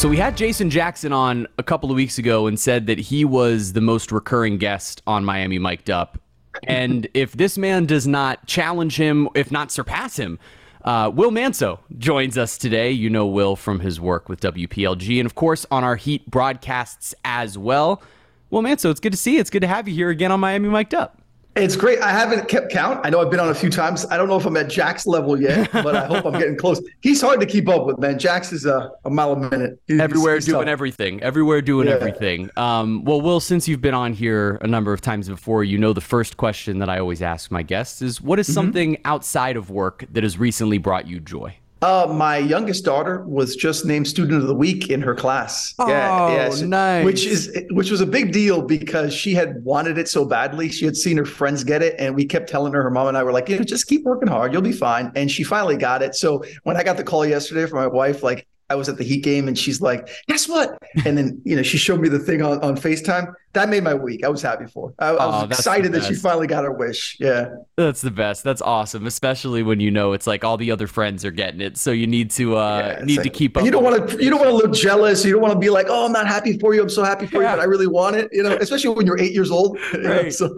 So we had Jason Jackson on a couple of weeks ago and said that he was the most recurring guest on Miami Mic'd Up. And if this man does not challenge him, if not surpass him, uh, Will Manso joins us today. You know Will from his work with WPLG and, of course, on our Heat broadcasts as well. Will Manso, it's good to see you. It's good to have you here again on Miami Mic'd Up. It's great. I haven't kept count. I know I've been on a few times. I don't know if I'm at Jack's level yet, but I hope I'm getting close. He's hard to keep up with, man. Jack's is a, a mile a minute. He's, Everywhere he's doing tough. everything. Everywhere doing yeah. everything. Um, well, Will, since you've been on here a number of times before, you know the first question that I always ask my guests is what is mm-hmm. something outside of work that has recently brought you joy? Uh, my youngest daughter was just named student of the week in her class. Oh, yeah, yeah. So, nice. Which is which was a big deal because she had wanted it so badly. She had seen her friends get it, and we kept telling her. Her mom and I were like, you know, just keep working hard, you'll be fine. And she finally got it. So when I got the call yesterday from my wife, like I was at the Heat game and she's like, guess what? And then, you know, she showed me the thing on, on FaceTime. That made my week. I was happy for her. I, I was oh, excited that she finally got her wish. Yeah. That's the best. That's awesome. Especially when you know it's like all the other friends are getting it. So you need to uh yeah, need like, to keep up. You don't want to you don't want to look jealous. You don't want to be like, oh, I'm not happy for you. I'm so happy for yeah. you, but I really want it. You know, especially when you're eight years old. Right. Know, so,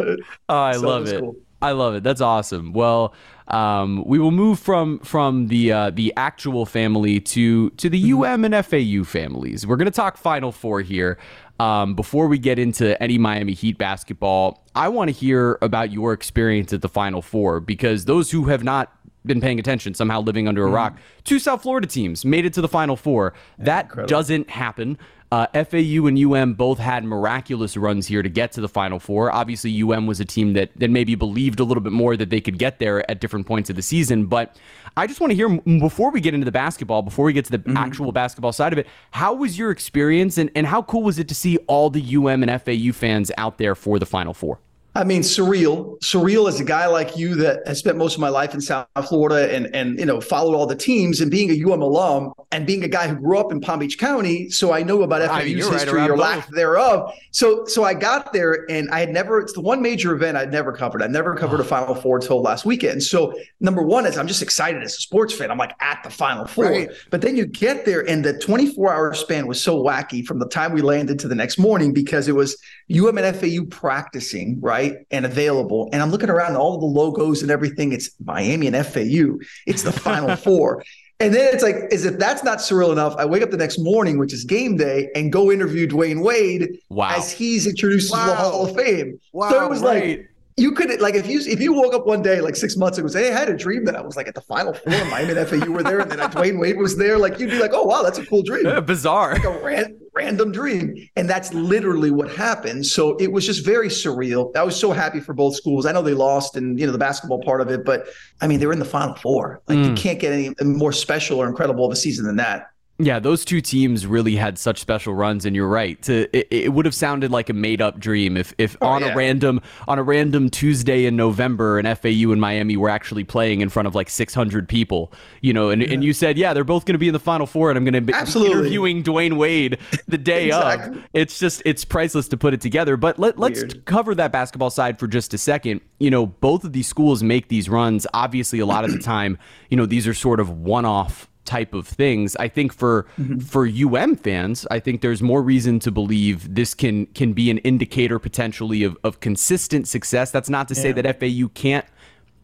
oh, I so love it. Cool. I love it. That's awesome. Well, um, we will move from from the uh, the actual family to to the. UM and FAU families. We're going to talk Final Four here. Um, before we get into any Miami Heat basketball, I want to hear about your experience at the Final Four because those who have not been paying attention, somehow living under a mm. rock, two South Florida teams made it to the Final Four. That Incredible. doesn't happen. Uh, FAU and UM both had miraculous runs here to get to the Final Four. Obviously, UM was a team that, that maybe believed a little bit more that they could get there at different points of the season. But I just want to hear, before we get into the basketball, before we get to the mm-hmm. actual basketball side of it, how was your experience and, and how cool was it to see all the UM and FAU fans out there for the Final Four? I mean, surreal. Surreal as a guy like you that has spent most of my life in South Florida and and you know followed all the teams and being a UM alum and being a guy who grew up in Palm Beach County, so I know about FAU's I mean, history right or lack thereof. So so I got there and I had never. It's the one major event I'd never covered. I never covered a Final Four until last weekend. So number one is I'm just excited as a sports fan. I'm like at the Final Four, right. but then you get there and the 24 hour span was so wacky from the time we landed to the next morning because it was UM and FAU practicing right right and available. And I'm looking around all the logos and everything. It's Miami and FAU. It's the Final Four. And then it's like, as if that's not surreal enough, I wake up the next morning, which is game day, and go interview Dwyane Wade wow. as he's introduced wow. to the Hall of Fame. Wow, so it was right. like you could like if you if you woke up one day like six months ago and say, hey, I had a dream that I was like at the final four, Miami and FAU were there, and then Dwyane Wade was there, like you'd be like, oh wow, that's a cool dream. Yeah, bizarre. Like a ran, random dream. And that's literally what happened. So it was just very surreal. I was so happy for both schools. I know they lost and you know the basketball part of it, but I mean they were in the final four. Like mm. you can't get any more special or incredible of a season than that. Yeah, those two teams really had such special runs, and you're right. To it, it would have sounded like a made up dream if, if oh, on yeah. a random on a random Tuesday in November, and FAU and Miami were actually playing in front of like 600 people. You know, and, yeah. and you said, yeah, they're both going to be in the Final Four, and I'm going to be Absolutely. interviewing Dwyane Wade the day exactly. of. It's just it's priceless to put it together. But let, let's cover that basketball side for just a second. You know, both of these schools make these runs. Obviously, a lot of the time, you know, these are sort of one off type of things. I think for mm-hmm. for UM fans, I think there's more reason to believe this can can be an indicator potentially of, of consistent success. That's not to yeah. say that FAU can't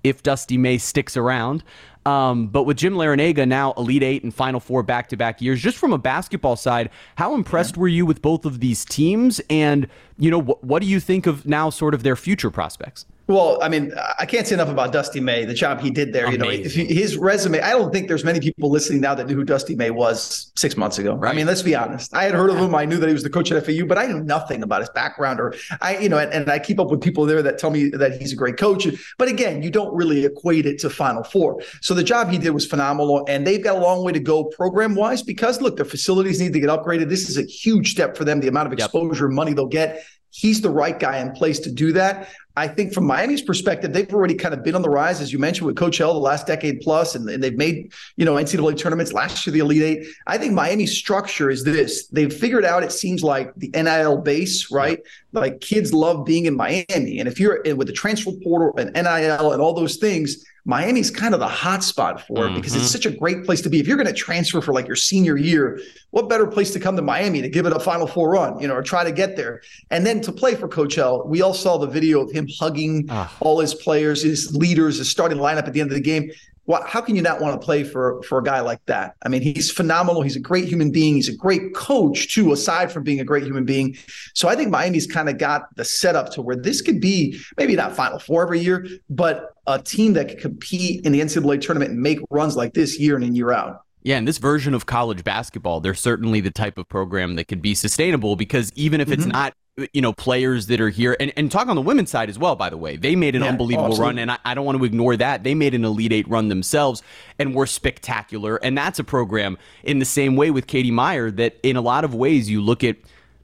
if Dusty May sticks around. Um, but with Jim Larrañaga now Elite Eight and Final Four back to back years, just from a basketball side, how impressed yeah. were you with both of these teams? And you know, wh- what do you think of now, sort of their future prospects? Well, I mean, I can't say enough about Dusty May, the job he did there. Amazing. You know, his resume, I don't think there's many people listening now that knew who Dusty May was six months ago. Right. I mean, let's be honest. I had heard of him. I knew that he was the coach at FAU, but I knew nothing about his background or I, you know, and, and I keep up with people there that tell me that he's a great coach. But again, you don't really equate it to Final Four. So the job he did was phenomenal. And they've got a long way to go program wise because look, their facilities need to get upgraded. This is a huge step for them, the amount of exposure yep. money they'll get he's the right guy in place to do that. I think from Miami's perspective, they've already kind of been on the rise, as you mentioned, with Coach L the last decade plus, and, and they've made, you know, NCAA tournaments last year, the Elite Eight. I think Miami's structure is this. They've figured out, it seems like, the NIL base, right? Like kids love being in Miami. And if you're in with the transfer portal and NIL and all those things, Miami's kind of the hot spot for it mm-hmm. because it's mm-hmm. such a great place to be. If you're going to transfer for like your senior year, what better place to come to Miami to give it a Final Four run, you know, or try to get there, and then to play for Coach L. We all saw the video of him hugging ah. all his players, his leaders, his starting lineup at the end of the game well, how can you not want to play for for a guy like that? I mean, he's phenomenal. He's a great human being. He's a great coach too, aside from being a great human being. So I think Miami's kind of got the setup to where this could be maybe not Final Four every year, but a team that could compete in the NCAA tournament and make runs like this year in and year out. Yeah, and this version of college basketball, they're certainly the type of program that could be sustainable because even if it's mm-hmm. not you know players that are here. And, and talk on the women's side as well by the way. They made an yeah, unbelievable oh, run and I, I, don't want to ignore that. They made an elite eight run themselves and were spectacular. And that's a program in the same way with Katie Meier that in a lot of ways you look at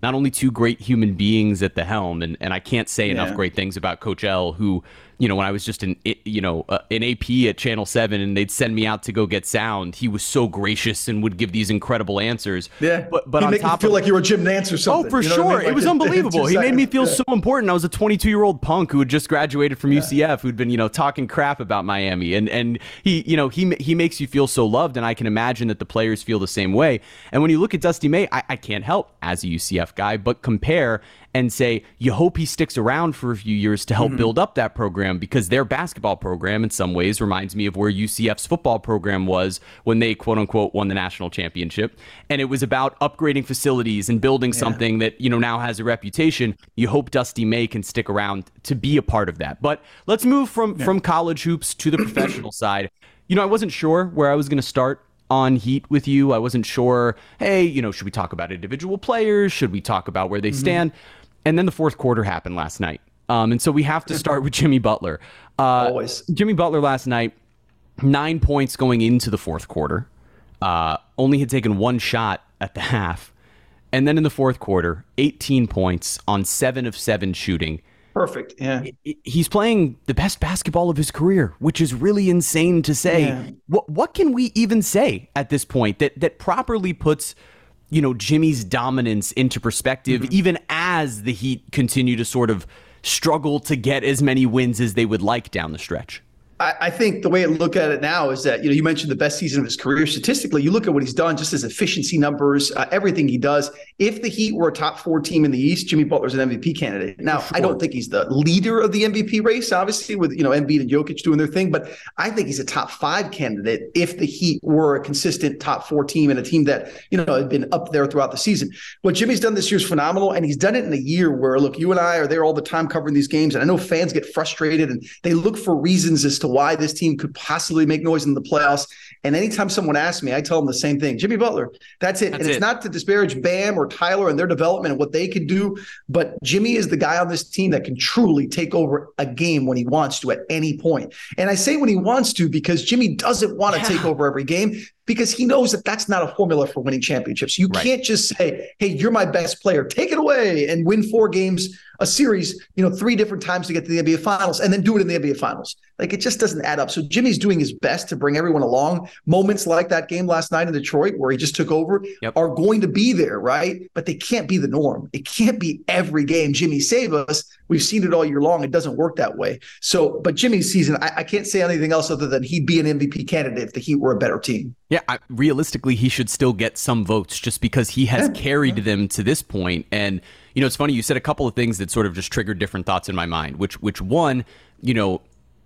not only two great human beings at the helm and, and i can't say yeah. enough great things about coach l who you know, when I was just an you know uh, an AP at Channel Seven, and they'd send me out to go get sound. He was so gracious and would give these incredible answers. Yeah, but but he on make top you feel of, like you were Jim Nantz or something. Oh, for you know sure, I mean? like it was unbelievable. He made me feel yeah. so important. I was a 22 year old punk who had just graduated from yeah. UCF, who'd been you know talking crap about Miami, and and he you know he he makes you feel so loved, and I can imagine that the players feel the same way. And when you look at Dusty May, I, I can't help as a UCF guy but compare and say you hope he sticks around for a few years to help mm-hmm. build up that program because their basketball program in some ways reminds me of where UCF's football program was when they quote unquote won the national championship and it was about upgrading facilities and building yeah. something that you know now has a reputation you hope Dusty May can stick around to be a part of that but let's move from yeah. from college hoops to the professional side you know I wasn't sure where I was going to start on Heat with you. I wasn't sure, hey, you know, should we talk about individual players? Should we talk about where they mm-hmm. stand? And then the fourth quarter happened last night. Um, and so we have to start with Jimmy Butler. Uh, Always. Jimmy Butler last night, nine points going into the fourth quarter. Uh, only had taken one shot at the half. And then in the fourth quarter, 18 points on seven of seven shooting. Perfect. Yeah. He's playing the best basketball of his career, which is really insane to say. Yeah. What what can we even say at this point that that properly puts you know, Jimmy's dominance into perspective, mm-hmm. even as the Heat continue to sort of struggle to get as many wins as they would like down the stretch. I, I think the way I look at it now is that you know you mentioned the best season of his career statistically. You look at what he's done, just his efficiency numbers, uh, everything he does. If the Heat were a top four team in the East, Jimmy Butler's an MVP candidate. Now, sure. I don't think he's the leader of the MVP race, obviously, with you know Embiid and Jokic doing their thing, but I think he's a top five candidate if the Heat were a consistent top four team and a team that you know had been up there throughout the season. What Jimmy's done this year is phenomenal, and he's done it in a year where look, you and I are there all the time covering these games, and I know fans get frustrated and they look for reasons as to why this team could possibly make noise in the playoffs. And anytime someone asks me, I tell them the same thing Jimmy Butler, that's it. That's and it's it. not to disparage Bam or Tyler and their development and what they could do, but Jimmy is the guy on this team that can truly take over a game when he wants to at any point. And I say when he wants to because Jimmy doesn't want to yeah. take over every game because he knows that that's not a formula for winning championships. You right. can't just say, "Hey, you're my best player. Take it away and win four games a series, you know, three different times to get to the NBA finals and then do it in the NBA finals." Like it just doesn't add up. So Jimmy's doing his best to bring everyone along. Moments like that game last night in Detroit where he just took over yep. are going to be there, right? But they can't be the norm. It can't be every game Jimmy save us. We've seen it all year long. It doesn't work that way. So, but Jimmy's season, I, I can't say anything else other than he'd be an MVP candidate if the Heat were a better team. Yeah, I, realistically, he should still get some votes just because he has yeah. carried yeah. them to this point. And you know, it's funny. You said a couple of things that sort of just triggered different thoughts in my mind. Which, which one, you know,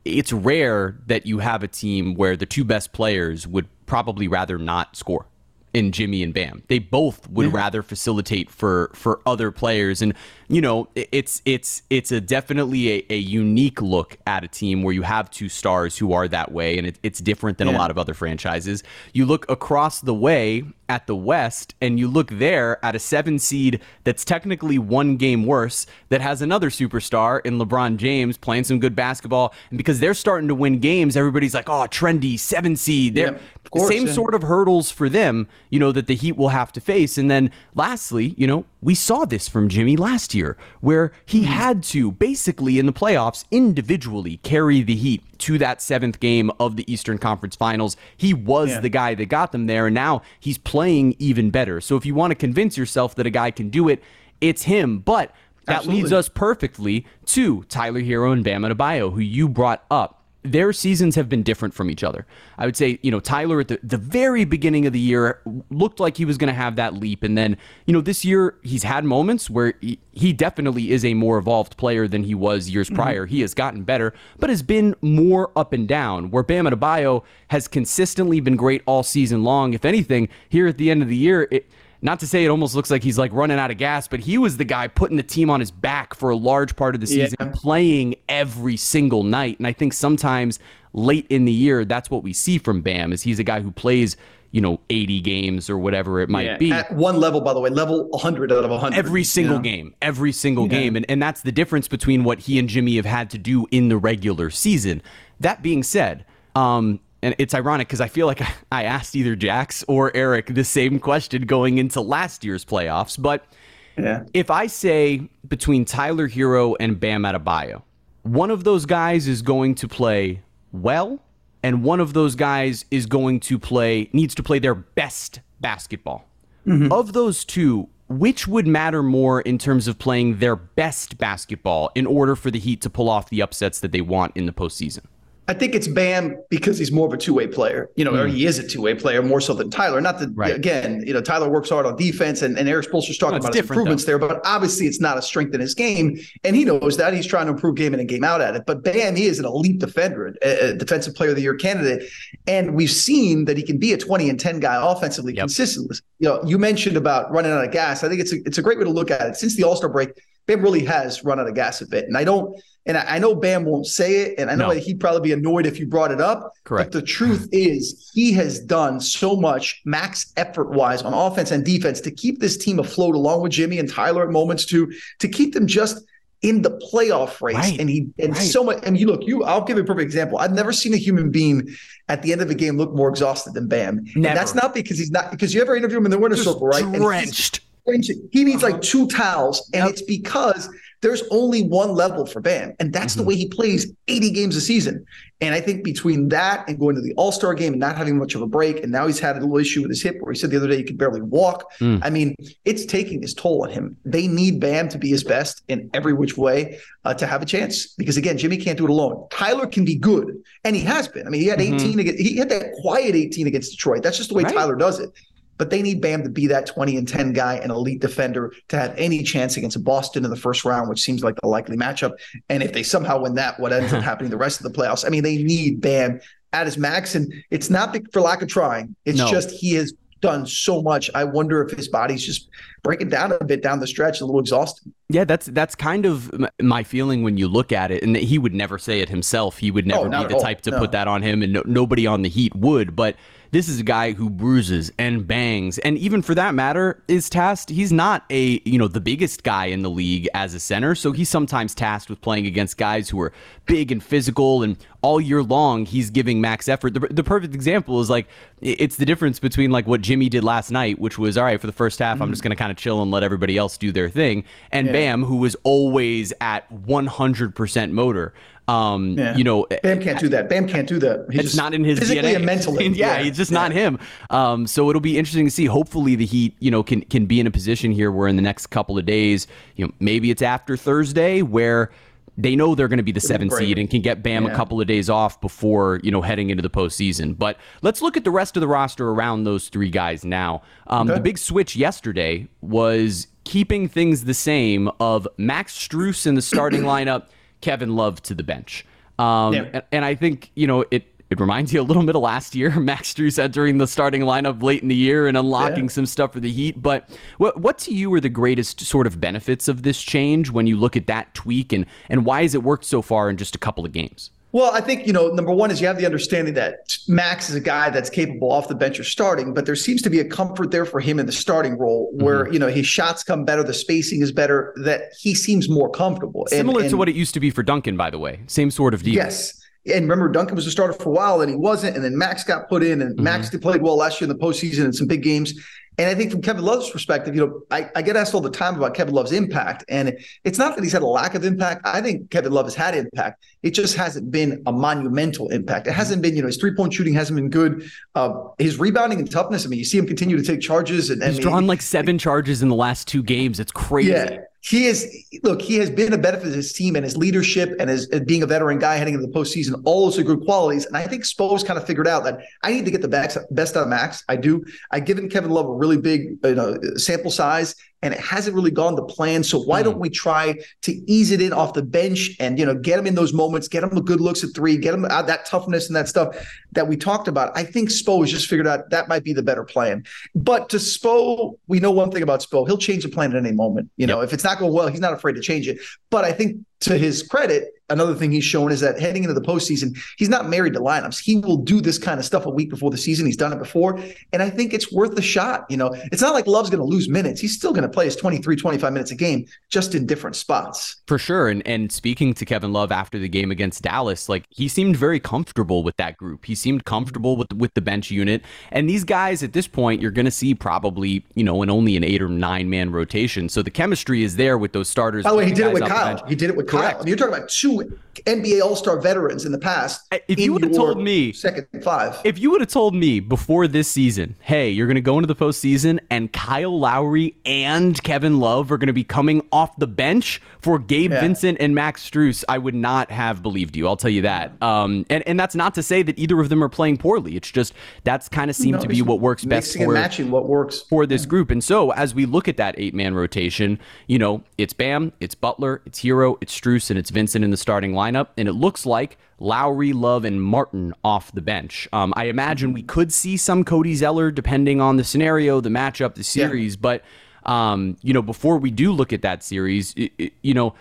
it's rare that you have a team where the two best players would probably rather not score in Jimmy and Bam. They both would yeah. rather facilitate for for other players and you know, it's it's it's a definitely a, a, unique look at a team where you have two stars who are that way, and it, it's different than yeah. a lot of other franchises. You look across the way at the West, and you look there at a seven seed that's technically one game worse, that has another superstar in LeBron James playing some good basketball, and because they're starting to win games, everybody's like, "Oh, trendy seven seed." They're yeah, course, same yeah. sort of hurdles for them, you know, that the Heat will have to face. And then lastly, you know, we saw this from Jimmy last year year, where he hmm. had to basically in the playoffs individually carry the Heat to that seventh game of the Eastern Conference Finals. He was yeah. the guy that got them there, and now he's playing even better. So if you want to convince yourself that a guy can do it, it's him. But that Absolutely. leads us perfectly to Tyler Herro and Bam Adebayo, who you brought up their seasons have been different from each other. I would say, you know, Tyler at the, the very beginning of the year looked like he was going to have that leap. And then, you know, this year he's had moments where he, he definitely is a more evolved player than he was years mm-hmm. prior. He has gotten better, but has been more up and down, where Bam Adebayo has consistently been great all season long. If anything, here at the end of the year, it, not to say it almost looks like he's like running out of gas, but he was the guy putting the team on his back for a large part of the season, yeah. playing every single night. And I think sometimes late in the year, that's what we see from Bam is he's a guy who plays, you know, 80 games or whatever it might yeah. be. At one level, by the way, level 100 out of 100. Every single yeah. game, every single game. And, and that's the difference between what he and Jimmy have had to do in the regular season. That being said, um, and it's ironic because I feel like I asked either Jax or Eric the same question going into last year's playoffs. But yeah. if I say between Tyler Herro and Bam Adebayo, one of those guys is going to play well, and one of those guys is going to play needs to play their best basketball. Mm-hmm. Of those two, which would matter more in terms of playing their best basketball in order for the Heat to pull off the upsets that they want in the postseason? I think it's Bam because he's more of a two way player, you know, mm. or he is a two way player more so than Tyler. Not that, right. again, you know, Tyler works hard on defense and, and Erik Spoelstra's talking about his improvements though. there, but obviously it's not a strength in his game. And he knows that he's trying to improve game in and game out at it. But Bam, he is an elite defender, a, a defensive player of the year candidate. And we've seen that he can be a 20 and 10 guy offensively yep. consistently. You know, you mentioned about running out of gas. I think it's a, it's a great way to look at it. Since the All Star break, Bam really has run out of gas a bit. And I don't, and I, know Bam won't say it, and I know no. he'd probably be annoyed if you brought it up. Correct. But the truth is, he has done so much max effort wise on offense and defense to keep this team afloat, along with Jimmy and Tyler at moments too, to keep them just in the playoff race. Right. And he and right. so much. I mean, you look, you. I'll give you a perfect example. I've never seen a human being at the end of a game look more exhausted than Bam. Never. And that's not because he's not because you ever interview him in the winner's circle, right? Drenched. He needs like two towels, and yep. it's because there's only one level for Bam, and that's mm-hmm. the way he plays 80 games a season. And I think between that and going to the All Star game and not having much of a break, and now he's had a little issue with his hip where he said the other day he could barely walk. Mm. I mean, it's taking its toll on him. They need Bam to be his best in every which way uh, to have a chance. Because again, Jimmy can't do it alone. Tyler can be good, and he has been. I mean, he had mm-hmm. 18 against, he had that quiet 18 against Detroit. That's just the way right. Tyler does it but they need Bam to be that 20 and 10 guy, an elite defender, to have any chance against Boston in the first round, which seems like the likely matchup. And if they somehow win that, what ends up happening the rest of the playoffs? I mean, they need Bam at his max. And it's not for lack of trying, it's no. just he has done so much. I wonder if his body's just breaking down a bit down the stretch, a little exhausted. Yeah, that's that's kind of my feeling when you look at it, and he would never say it himself. He would never oh, be the type to no. put that on him, and no, nobody on the Heat would. But this is a guy who bruises and bangs, and even for that matter, is tasked. He's not a you know the biggest guy in the league as a center, so he's sometimes tasked with playing against guys who are big and physical, and all year long he's giving max effort. The, the perfect example is like it's the difference between like what Jimmy did last night, which was all right for the first half. Mm-hmm. I'm just going to kind of chill and let everybody else do their thing, and yeah. Bam, who was always at 100% motor. Um, yeah. you know, Bam can't do that. Bam can't do that. He's it's not in his physically DNA. and mentally. yeah, yeah, just yeah. not him. Um, so it'll be interesting to see. Hopefully, the Heat, you know, can can be in a position here where in the next couple of days, you know, maybe it's after Thursday where they know they're going to be the seven seed and can get Bam yeah. a couple of days off before you know heading into the postseason. But let's look at the rest of the roster around those three guys now. Um, okay. The big switch yesterday was keeping things the same of Max Strus in the starting lineup Kevin Love to the bench. Um, yeah. and, and I think, you know, it, it reminds you a little bit of last year, Max Strus entering the starting lineup late in the year and unlocking yeah. some stuff for the Heat. But what, what to you are the greatest sort of benefits of this change when you look at that tweak, and and why has it worked so far in just a couple of games? Well, I think, you know, number one is you have the understanding that Max is a guy that's capable off the bench or starting, but there seems to be a comfort there for him in the starting role where, mm-hmm. you know, his shots come better, the spacing is better, that he seems more comfortable. Similar and, and, to what it used to be for Duncan, by the way. Same sort of deal. Yes. And remember, Duncan was a starter for a while and he wasn't. And then Max got put in, and mm-hmm. Max played well last year in the postseason in some big games. And I think from Kevin Love's perspective, you know, I, I, get asked all the time about Kevin Love's impact. And it's not that he's had a lack of impact. I think Kevin Love has had impact. It just hasn't been a monumental impact. It hasn't been, you know, his three point shooting hasn't been good. Uh, his rebounding and toughness, I mean, you see him continue to take charges. And, he's I mean, drawn like seven charges in the last two games. It's crazy. Yeah he is look, he has been a benefit to his team and his leadership and as being a veteran guy heading into the postseason. All those are good qualities. And I think Spo's kind of figured out that I need to get the best, best out of Max. I do. I've given Kevin Love a really big you know, sample size and it hasn't really gone to plan. So why mm. don't we try to ease it in off the bench and you know get him in those moments, get him the good looks at three, get him out that toughness and that stuff that we talked about. I think Spo has just figured out that might be the better plan. But to Spo, we know one thing about Spo: he'll change the plan at any moment. You know, if it's not going well, he's not afraid to change it. But I think to his credit, another thing he's shown is that heading into the postseason, he's not married to lineups. He will do this kind of stuff a week before the season. He's done it before. And I think it's worth a shot. You know, it's not like Love's going to lose minutes. He's still going to play his 23, 25 minutes a game, just in different spots. For sure. And and speaking to Kevin Love after the game against Dallas, like he seemed very comfortable with that group. He seemed comfortable with with the bench unit. And these guys at this point, you're going to see probably, you know, in only an eight or nine man rotation. So the chemistry is there with those starters. By the way, he did it with Kyle. He did it with Correct. Kyle. I mean, you're talking about two NBA All Star veterans in the past. If you would have told me second five, if you would have told me before this season, hey, you're going to go into the postseason and Kyle Lowry and Kevin Love are going to be coming off the bench for Gabe yeah. Vincent and Max Strus, I would not have believed you. I'll tell you that. Um, and and that's not to say that either of them are playing poorly. It's just that's kind of seemed no, to be what works best for matching what works for this group. And so as we look at that eight man rotation, you know, it's Bam, it's Butler, it's Herro, it's Strus, and it's Vincent in the starting lineup. And it looks like Lowry, Love, and Martin off the bench. Um, I imagine we could see some Cody Zeller depending on the scenario, the matchup, the series. Yeah. But, um, you know, before we do look at that series, it, it, you know,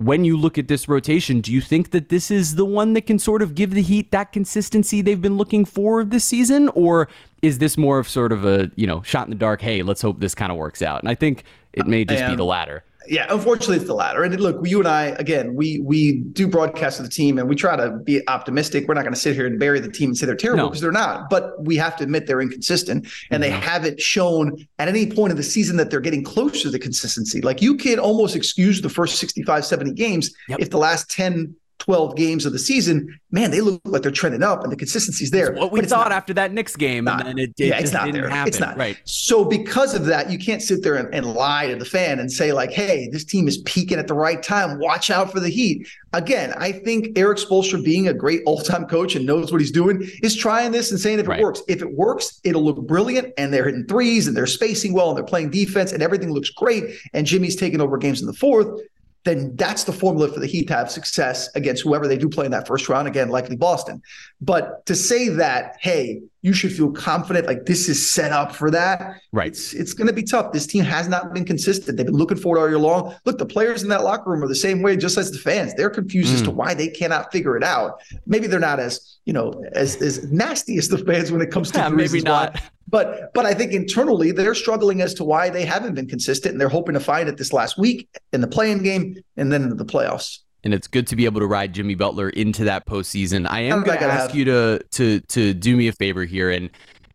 when you look at this rotation, do you think that this is the one that can sort of give the Heat that consistency they've been looking for this season? Or is this more of sort of a, you know, shot in the dark, hey, let's hope this kind of works out? And I think it may just be the latter yeah, unfortunately, it's the latter. And look, you and I, again, we we do broadcast with the team, and we try to be optimistic. We're not going to sit here and bury the team and say they're terrible because no. they're not. But we have to admit they're inconsistent, and mm-hmm. they haven't shown at any point in the season that they're getting close to the consistency. Like you can almost excuse the first 65, 70 games yep. if the last 10 12 games of the season, man, they look like they're trending up and the consistency's there. It's what we thought not, after that Knicks game, not, and then it, it yeah, it's not there. Happen. It's not right. So because of that, you can't sit there and, and, lie to the fan and say like, "Hey, this team is peaking at the right time. Watch out for the Heat." Again, I think Erik Spoelstra, being a great all-time coach and knows what he's doing, is trying this and saying if right. it works. If it works, it'll look brilliant, and they're hitting threes and they're spacing well and they're playing defense and everything looks great. And Jimmy's taking over games in the fourth then that's the formula for the Heat to have success against whoever they do play in that first round. Again, likely Boston. But to say that, hey, you should feel confident, like this is set up for that. Right. It's it's going to be tough. This team has not been consistent. They've been looking for it all year long. Look, the players in that locker room are the same way, just as the fans. They're confused mm. as to mm. why they cannot figure it out. Maybe they're not as you know as as nasty as the fans when it comes to yeah, maybe not. Why. But but I think internally they're struggling as to why they haven't been consistent, and they're hoping to find it this last week in the play-in game and then into the playoffs. And it's good to be able to ride Jimmy Butler into that postseason. I am going to ask have. you to to to do me a favor here, and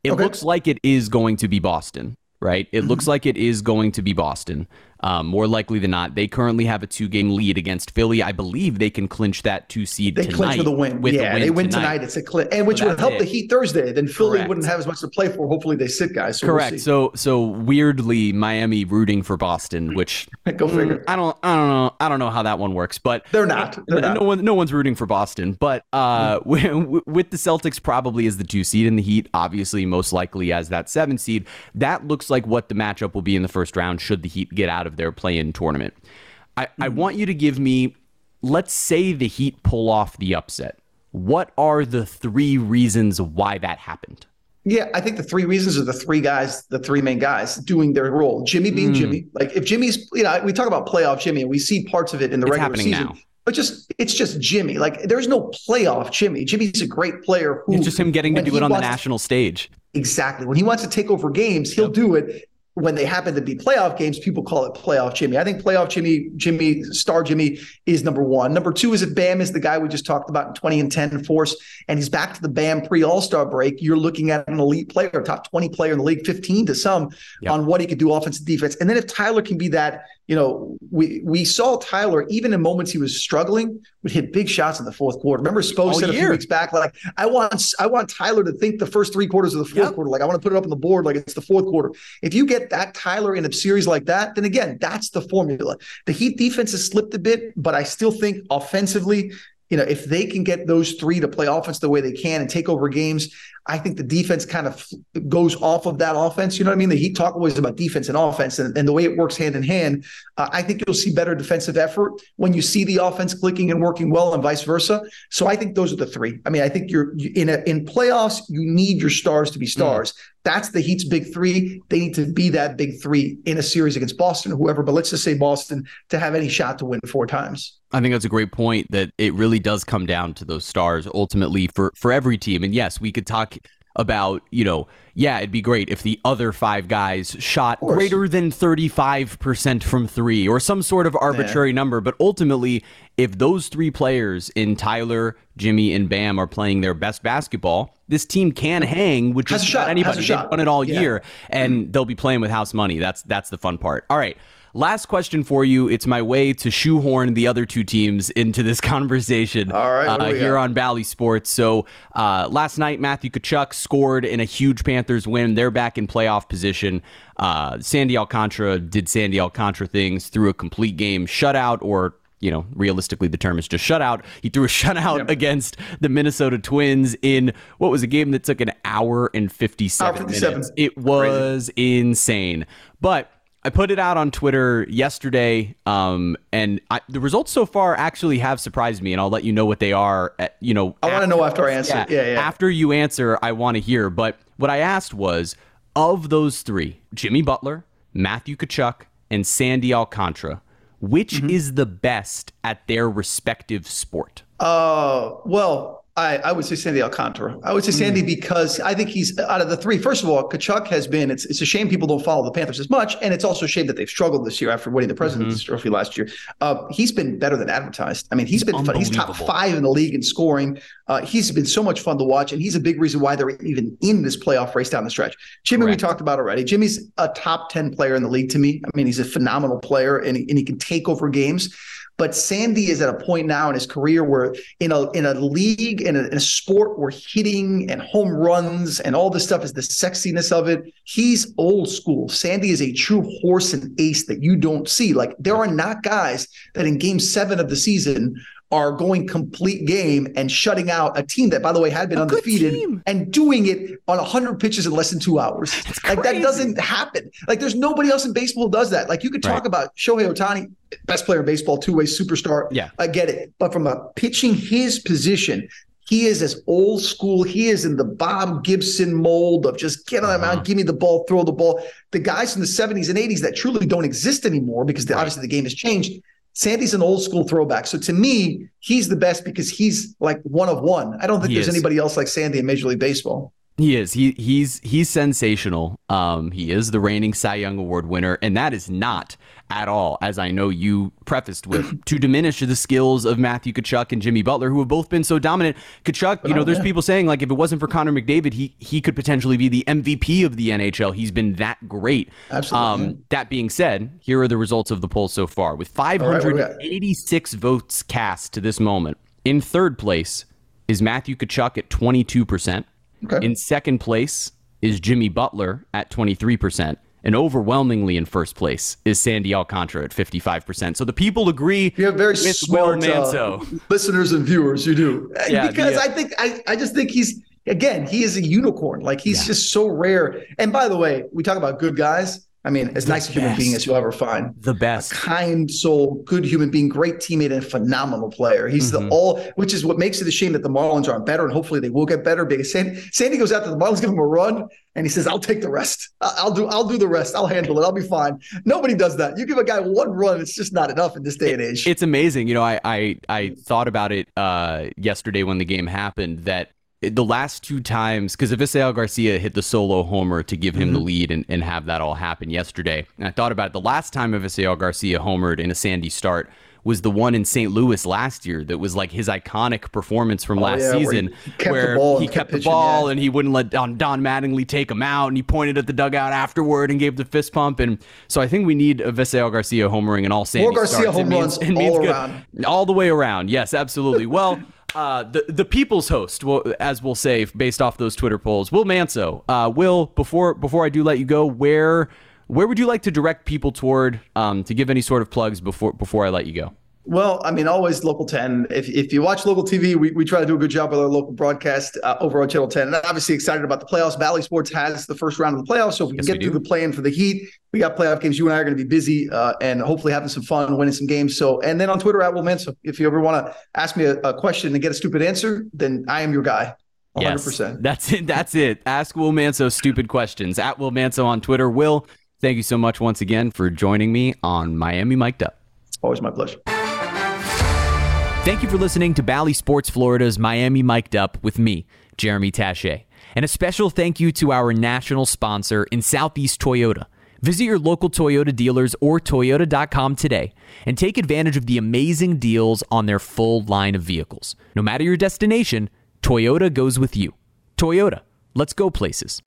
it okay. looks like it is going to be Boston, right? It mm-hmm. looks like it is going to be Boston. Um, more likely than not, they currently have a two-game lead against Philly. I believe they can clinch that two seed. They tonight clinch with a win. With yeah, win they win tonight. tonight. It's a clinch, and which so would help it. the Heat Thursday. Then Philly Correct. wouldn't have as much to play for. Hopefully, they sit guys. So Correct. We'll so so weirdly, Miami rooting for Boston, which go figure. I don't I don't know I don't know how that one works, but they're not. They're no, not. one no one's rooting for Boston. But uh, mm. with the Celtics probably as the two seed in the Heat, obviously most likely as that seven seed, that looks like what the matchup will be in the first round. Should the Heat get out of their play-in tournament tournament. I, mm-hmm. I want you to give me, let's say the Heat pull off the upset. What are the three reasons why that happened? Yeah, I think the three reasons are the three guys, the three main guys doing their role. Jimmy being mm. Jimmy. Like if Jimmy's, you know, we talk about playoff Jimmy and we see parts of it in the it's regular season. Now. But just it's just Jimmy. Like there's no playoff Jimmy. Jimmy's a great player who It's just him getting to do it on the national stage. Exactly. When he wants to take over games, he'll yep. do it when they happen to be playoff games, people call it playoff Jimmy. I think playoff Jimmy, Jimmy, star Jimmy is number one. Number two is if Bam is the guy we just talked about in 20 and 10 force, and he's back to the Bam pre All Star break. You're looking at an elite player, top 20 player in the league, 15 to some yep. on what he could do offensive defense. And then if Tyler can be that you know, we we saw Tyler even in moments he was struggling would hit big shots in the fourth quarter. Remember Spo said a few weeks back, like I want I want Tyler to think the first three quarters of the fourth yep. quarter, like I want to put it up on the board like it's the fourth quarter. If you get that Tyler in a series like that, then again, that's the formula. The Heat defense has slipped a bit, but I still think offensively you know, if they can get those three to play offense the way they can and take over games, I think the defense kind of goes off of that offense. You know what I mean? The Heat talk always about defense and offense and, and the way it works hand in hand. Uh, I think you'll see better defensive effort when you see the offense clicking and working well and vice versa. So I think those are the three. I mean, I think you're in a, in playoffs, you need your stars to be stars. Mm. That's the Heat's big three. They need to be that big three in a series against Boston or whoever. But let's just say Boston to have any shot to win four times. I think that's a great point that it really does come down to those stars ultimately for for every team. And yes, we could talk about, you know, yeah, it'd be great if the other five guys shot greater than 35% from three or some sort of arbitrary yeah. number. But ultimately, if those three players in Tyler, Jimmy, and Bam are playing their best basketball, this team can hang with just anybody. They've done it all yeah. year, and they'll be playing with house money. That's that's the fun part. All right. Last question for you. It's my way to shoehorn the other two teams into this conversation All right, uh, here on Bally Sports. So uh, last night, Matthew Tkachuk scored in a huge Panthers win. They're back in playoff position. Uh, Sandy Alcantara did Sandy Alcantara things through a complete game shutout or you know, realistically the term is just shutout. He threw a shutout yep. against the Minnesota Twins in what was a game that took an hour and 57, hour 57. minutes. It was Crazy. insane. But I put it out on Twitter yesterday, um, and I, the results so far actually have surprised me, and I'll let you know what they are. At, you know, I want to know after I answer. Yeah, yeah, yeah. After you answer, I want to hear. But what I asked was, of those three, Jimmy Butler, Matthew Tkachuk, and Sandy Alcantara, which mm-hmm. is the best at their respective sport? Uh, well, I, I, would say Sandy Alcantara. I would say Sandy mm. because I think he's out of the three. First of all, Tkachuk has been. It's it's a shame people don't follow the Panthers as much, and it's also a shame that they've struggled this year after winning the President's mm-hmm. Trophy last year. Uh, he's been better than advertised. I mean, he's, he's been fun. He's top five in the league in scoring. Uh, he's been so much fun to watch, and he's a big reason why they're even in this playoff race down the stretch. Jimmy, Correct. we talked about already. Jimmy's a top ten player in the league to me. I mean, he's a phenomenal player, and he, and he can take over games. But Sandy is at a point now in his career where in a in a league in a, in a sport where hitting and home runs and all this stuff is the sexiness of it. He's old school. Sandy is a true horse and ace that you don't see. Like there are not guys that in game seven of the season are going complete game and shutting out a team that, by the way, had been a undefeated and doing it on 100 pitches in less than two hours. Like that doesn't happen. Like there's nobody else in baseball does that. Like you could talk right. about Shohei Ohtani, best player in baseball, two way superstar. Yeah. I get it. But from a pitching his position, he is as old school. He is in the Bob Gibson mold of just get on the mound, uh-huh. give me the ball, throw the ball. The guys from the 70s and 80s that truly don't exist anymore because the, right. obviously the game has changed Sandy's an old school throwback. So to me, he's the best because he's like one of one. I don't think he there's is. anybody else like Sandy in Major League Baseball. He is. He he's he's sensational. Um, he is the reigning Cy Young Award winner, and that is not at all, as I know you prefaced with, to diminish the skills of Matthew Tkachuk and Jimmy Butler, who have both been so dominant. Tkachuk, you know, there's people saying like if it wasn't for Connor McDavid, he he could potentially be the MVP of the NHL. He's been that great. Absolutely. Um, that being said, here are the results of the poll so far, with 586 right, votes cast to this moment. In third place is Matthew Tkachuk at 22 percent. Okay. In second place is Jimmy Butler at 23% and overwhelmingly in first place is Sandy Alcantara at 55%. So the people agree. You have very smart uh, listeners and viewers. You do yeah, because I think I, I just think he's again he is a unicorn. Like he's yeah. just so rare. And by the way, we talk about good guys. I mean, as the nice a human being as you'll ever find. The best. A kind soul, good human being, great teammate, and phenomenal player. He's mm-hmm. the all, which is what makes it a shame that the Marlins aren't better, and hopefully they will get better. Because Sandy, Sandy goes out to the Marlins, give him a run, and he says, "I'll take the rest. I'll do. I'll do the rest. I'll handle it. I'll be fine." Nobody does that. You give a guy one run, it's just not enough in this day and age. It's amazing. You know, I I, I thought about it uh, yesterday when the game happened that the last two times, because Avisail Garcia hit the solo homer to give him mm-hmm. the lead and, and have that all happen yesterday. And I thought about it. The last time Avisail Garcia homered in a Sandy start was the one in St. Louis last year that was like his iconic performance from oh, last yeah, season, where he kept where the ball, he kept the ball and he wouldn't let Don, Don Mattingly take him out, and he pointed at the dugout afterward and gave the fist pump. And so I think we need a Garcia homering and all Sandy More Garcia starts. home runs means all good. around, all the way around. Yes, absolutely. Well. Uh, the the people's host, well, as we'll say, based off those Twitter polls, Will Manso. Uh, Will, before before I do let you go, where where would you like to direct people toward um, to give any sort of plugs before before I let you go? Well, I mean, always local 10. If, if you watch local TV, we, we try to do a good job with our local broadcast uh, over on Channel 10. And obviously excited about the playoffs. Bally Sports has the first round of the playoffs. So if we yes, can get through the play in for the Heat, we got playoff games. You and I are going to be busy uh, and hopefully having some fun, winning some games. So, and then on Twitter at Will Manso, if you ever want to ask me a, a, question and get a stupid answer, then I am your guy. 100%. Yes, that's it. That's it. Ask Will Manso stupid questions at Will Manso on Twitter. Will, thank you so much once again for joining me on Miami Mic'd Up. Always my pleasure. Thank you for listening to Bally Sports Florida's Miami Mic'd Up with me, Jeremy Taché. And a special thank you to our national sponsor in Southeast Toyota. Visit your local Toyota dealers or Toyota.com today and take advantage of the amazing deals on their full line of vehicles. No matter your destination, Toyota goes with you. Toyota, let's go places.